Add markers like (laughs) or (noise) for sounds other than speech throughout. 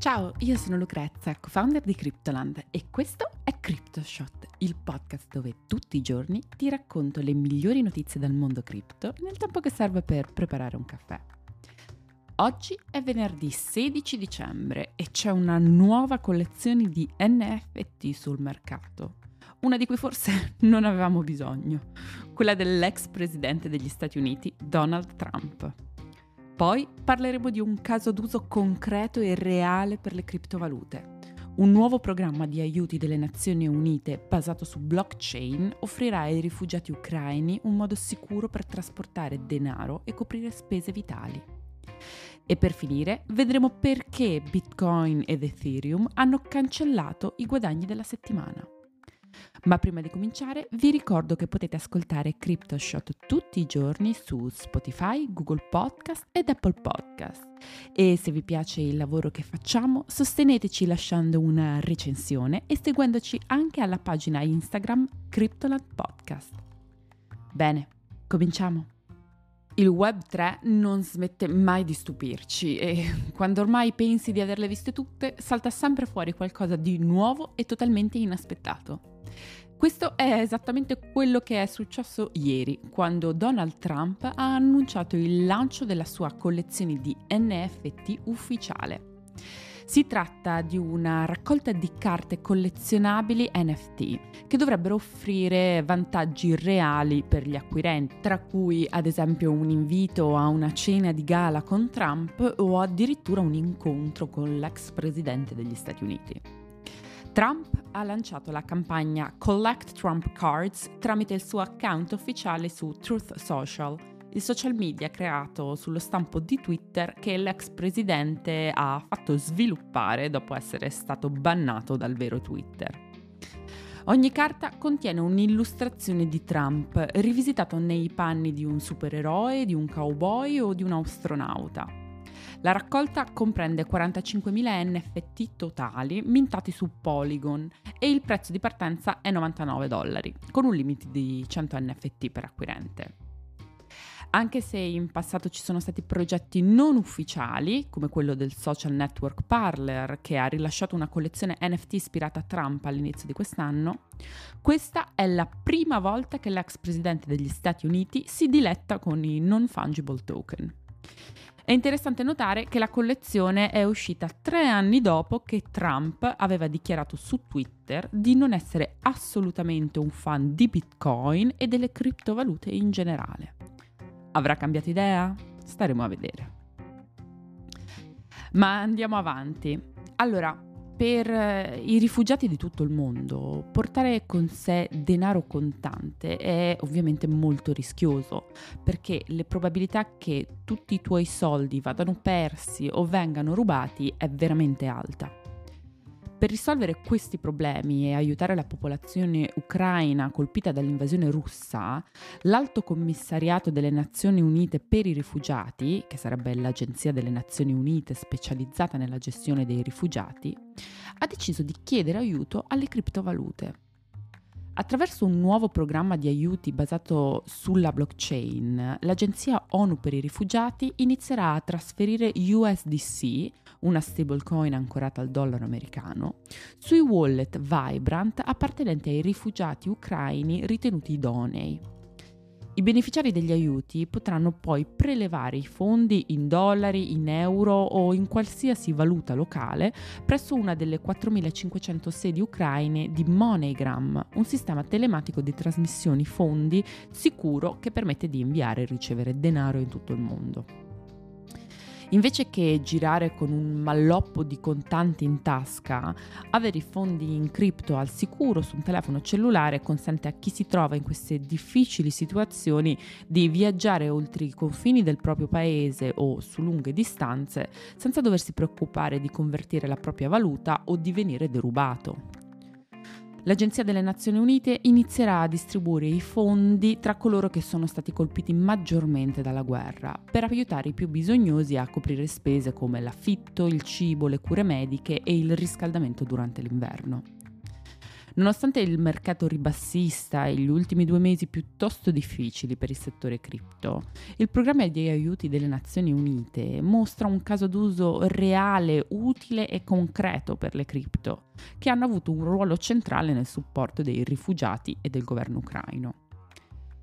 Ciao, io sono Lucrezia, co-founder di Cryptoland e questo è CryptoShot, il podcast dove tutti i giorni ti racconto le migliori notizie dal mondo cripto nel tempo che serve per preparare un caffè. Oggi è venerdì 16 dicembre e c'è una nuova collezione di NFT sul mercato, una di cui forse (laughs) non avevamo bisogno, quella dell'ex presidente degli Stati Uniti Donald Trump. Poi parleremo di un caso d'uso concreto e reale per le criptovalute. Un nuovo programma di aiuti delle Nazioni Unite basato su blockchain offrirà ai rifugiati ucraini un modo sicuro per trasportare denaro e coprire spese vitali. E per finire vedremo perché Bitcoin ed Ethereum hanno cancellato i guadagni della settimana. Ma prima di cominciare vi ricordo che potete ascoltare CryptoShot tutti i giorni su Spotify, Google Podcast ed Apple Podcast. E se vi piace il lavoro che facciamo, sosteneteci lasciando una recensione e seguendoci anche alla pagina Instagram Cryptoland Podcast. Bene, cominciamo. Il Web 3 non smette mai di stupirci e (laughs) quando ormai pensi di averle viste tutte, salta sempre fuori qualcosa di nuovo e totalmente inaspettato. Questo è esattamente quello che è successo ieri, quando Donald Trump ha annunciato il lancio della sua collezione di NFT ufficiale. Si tratta di una raccolta di carte collezionabili NFT che dovrebbero offrire vantaggi reali per gli acquirenti, tra cui ad esempio un invito a una cena di gala con Trump o addirittura un incontro con l'ex presidente degli Stati Uniti. Trump ha lanciato la campagna Collect Trump Cards tramite il suo account ufficiale su Truth Social, il social media creato sullo stampo di Twitter che l'ex presidente ha fatto sviluppare dopo essere stato bannato dal vero Twitter. Ogni carta contiene un'illustrazione di Trump rivisitato nei panni di un supereroe, di un cowboy o di un astronauta. La raccolta comprende 45.000 NFT totali mintati su Polygon e il prezzo di partenza è 99 dollari, con un limite di 100 NFT per acquirente. Anche se in passato ci sono stati progetti non ufficiali, come quello del social network Parler, che ha rilasciato una collezione NFT ispirata a Trump all'inizio di quest'anno, questa è la prima volta che l'ex presidente degli Stati Uniti si diletta con i non fungible token. È interessante notare che la collezione è uscita tre anni dopo che Trump aveva dichiarato su Twitter di non essere assolutamente un fan di Bitcoin e delle criptovalute in generale. Avrà cambiato idea? Staremo a vedere. Ma andiamo avanti. Allora, per eh, i rifugiati di tutto il mondo portare con sé denaro contante è ovviamente molto rischioso perché le probabilità che tutti i tuoi soldi vadano persi o vengano rubati è veramente alta. Per risolvere questi problemi e aiutare la popolazione ucraina colpita dall'invasione russa, l'Alto Commissariato delle Nazioni Unite per i rifugiati, che sarebbe l'agenzia delle Nazioni Unite specializzata nella gestione dei rifugiati, ha deciso di chiedere aiuto alle criptovalute. Attraverso un nuovo programma di aiuti basato sulla blockchain, l'Agenzia ONU per i rifugiati inizierà a trasferire USDC, una stablecoin ancorata al dollaro americano, sui wallet Vibrant appartenenti ai rifugiati ucraini ritenuti idonei. I beneficiari degli aiuti potranno poi prelevare i fondi in dollari, in euro o in qualsiasi valuta locale presso una delle 4.500 sedi ucraine di MoneyGram, un sistema telematico di trasmissioni fondi sicuro che permette di inviare e ricevere denaro in tutto il mondo. Invece che girare con un malloppo di contanti in tasca, avere i fondi in cripto al sicuro su un telefono cellulare consente a chi si trova in queste difficili situazioni di viaggiare oltre i confini del proprio paese o su lunghe distanze senza doversi preoccupare di convertire la propria valuta o di venire derubato. L'Agenzia delle Nazioni Unite inizierà a distribuire i fondi tra coloro che sono stati colpiti maggiormente dalla guerra, per aiutare i più bisognosi a coprire spese come l'affitto, il cibo, le cure mediche e il riscaldamento durante l'inverno. Nonostante il mercato ribassista e gli ultimi due mesi piuttosto difficili per il settore cripto, il programma di aiuti delle Nazioni Unite mostra un caso d'uso reale, utile e concreto per le cripto, che hanno avuto un ruolo centrale nel supporto dei rifugiati e del governo ucraino.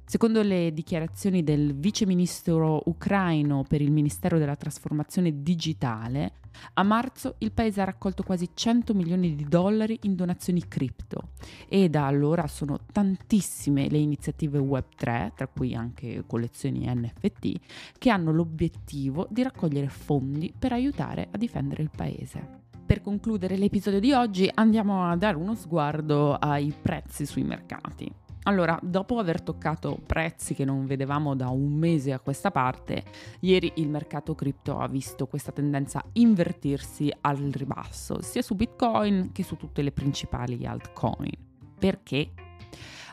Secondo le dichiarazioni del vice ministro ucraino per il Ministero della Trasformazione Digitale, a marzo il paese ha raccolto quasi 100 milioni di dollari in donazioni cripto e da allora sono tantissime le iniziative Web3, tra cui anche collezioni NFT, che hanno l'obiettivo di raccogliere fondi per aiutare a difendere il paese. Per concludere l'episodio di oggi andiamo a dare uno sguardo ai prezzi sui mercati. Allora, dopo aver toccato prezzi che non vedevamo da un mese a questa parte, ieri il mercato cripto ha visto questa tendenza invertirsi al ribasso, sia su Bitcoin che su tutte le principali altcoin. Perché?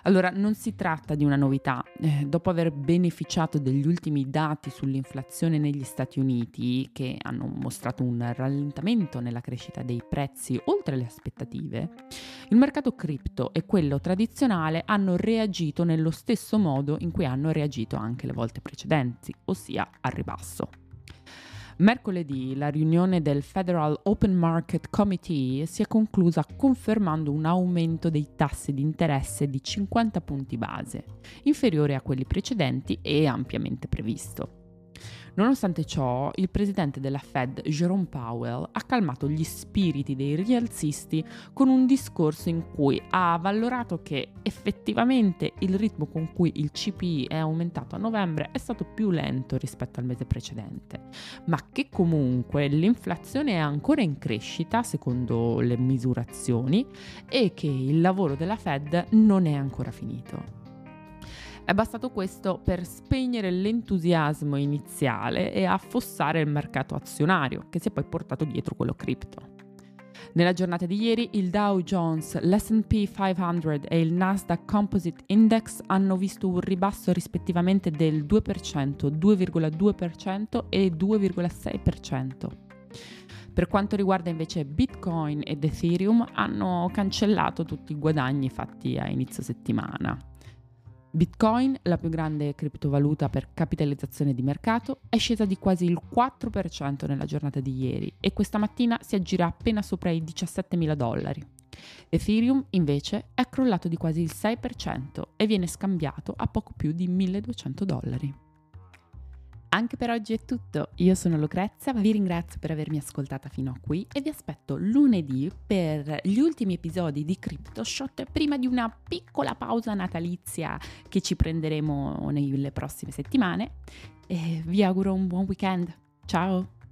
Allora, non si tratta di una novità. Eh, dopo aver beneficiato degli ultimi dati sull'inflazione negli Stati Uniti, che hanno mostrato un rallentamento nella crescita dei prezzi oltre le aspettative, il mercato cripto e quello tradizionale hanno reagito nello stesso modo in cui hanno reagito anche le volte precedenti, ossia al ribasso. Mercoledì la riunione del Federal Open Market Committee si è conclusa confermando un aumento dei tassi di interesse di 50 punti base, inferiore a quelli precedenti e ampiamente previsto. Nonostante ciò, il presidente della Fed, Jerome Powell, ha calmato gli spiriti dei rialzisti con un discorso in cui ha avvalorato che effettivamente il ritmo con cui il CPI è aumentato a novembre è stato più lento rispetto al mese precedente, ma che comunque l'inflazione è ancora in crescita secondo le misurazioni e che il lavoro della Fed non è ancora finito. È bastato questo per spegnere l'entusiasmo iniziale e affossare il mercato azionario, che si è poi portato dietro quello cripto. Nella giornata di ieri il Dow Jones, l'SP 500 e il Nasdaq Composite Index hanno visto un ribasso rispettivamente del 2%, 2,2% e 2,6%. Per quanto riguarda invece Bitcoin ed Ethereum, hanno cancellato tutti i guadagni fatti a inizio settimana. Bitcoin, la più grande criptovaluta per capitalizzazione di mercato, è scesa di quasi il 4% nella giornata di ieri e questa mattina si aggira appena sopra i 17.000 dollari. Ethereum invece è crollato di quasi il 6% e viene scambiato a poco più di 1.200 dollari. Anche per oggi è tutto. Io sono Lucrezia, vi ringrazio per avermi ascoltata fino a qui e vi aspetto lunedì per gli ultimi episodi di CryptoShot prima di una piccola pausa natalizia che ci prenderemo nelle prossime settimane. E vi auguro un buon weekend. Ciao!